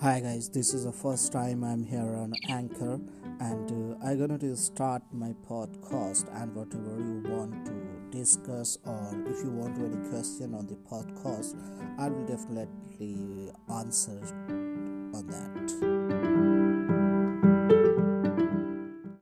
Hi guys, this is the first time I'm here on Anchor, and uh, I'm gonna start my podcast. And whatever you want to discuss, or if you want any question on the podcast, I will definitely answer.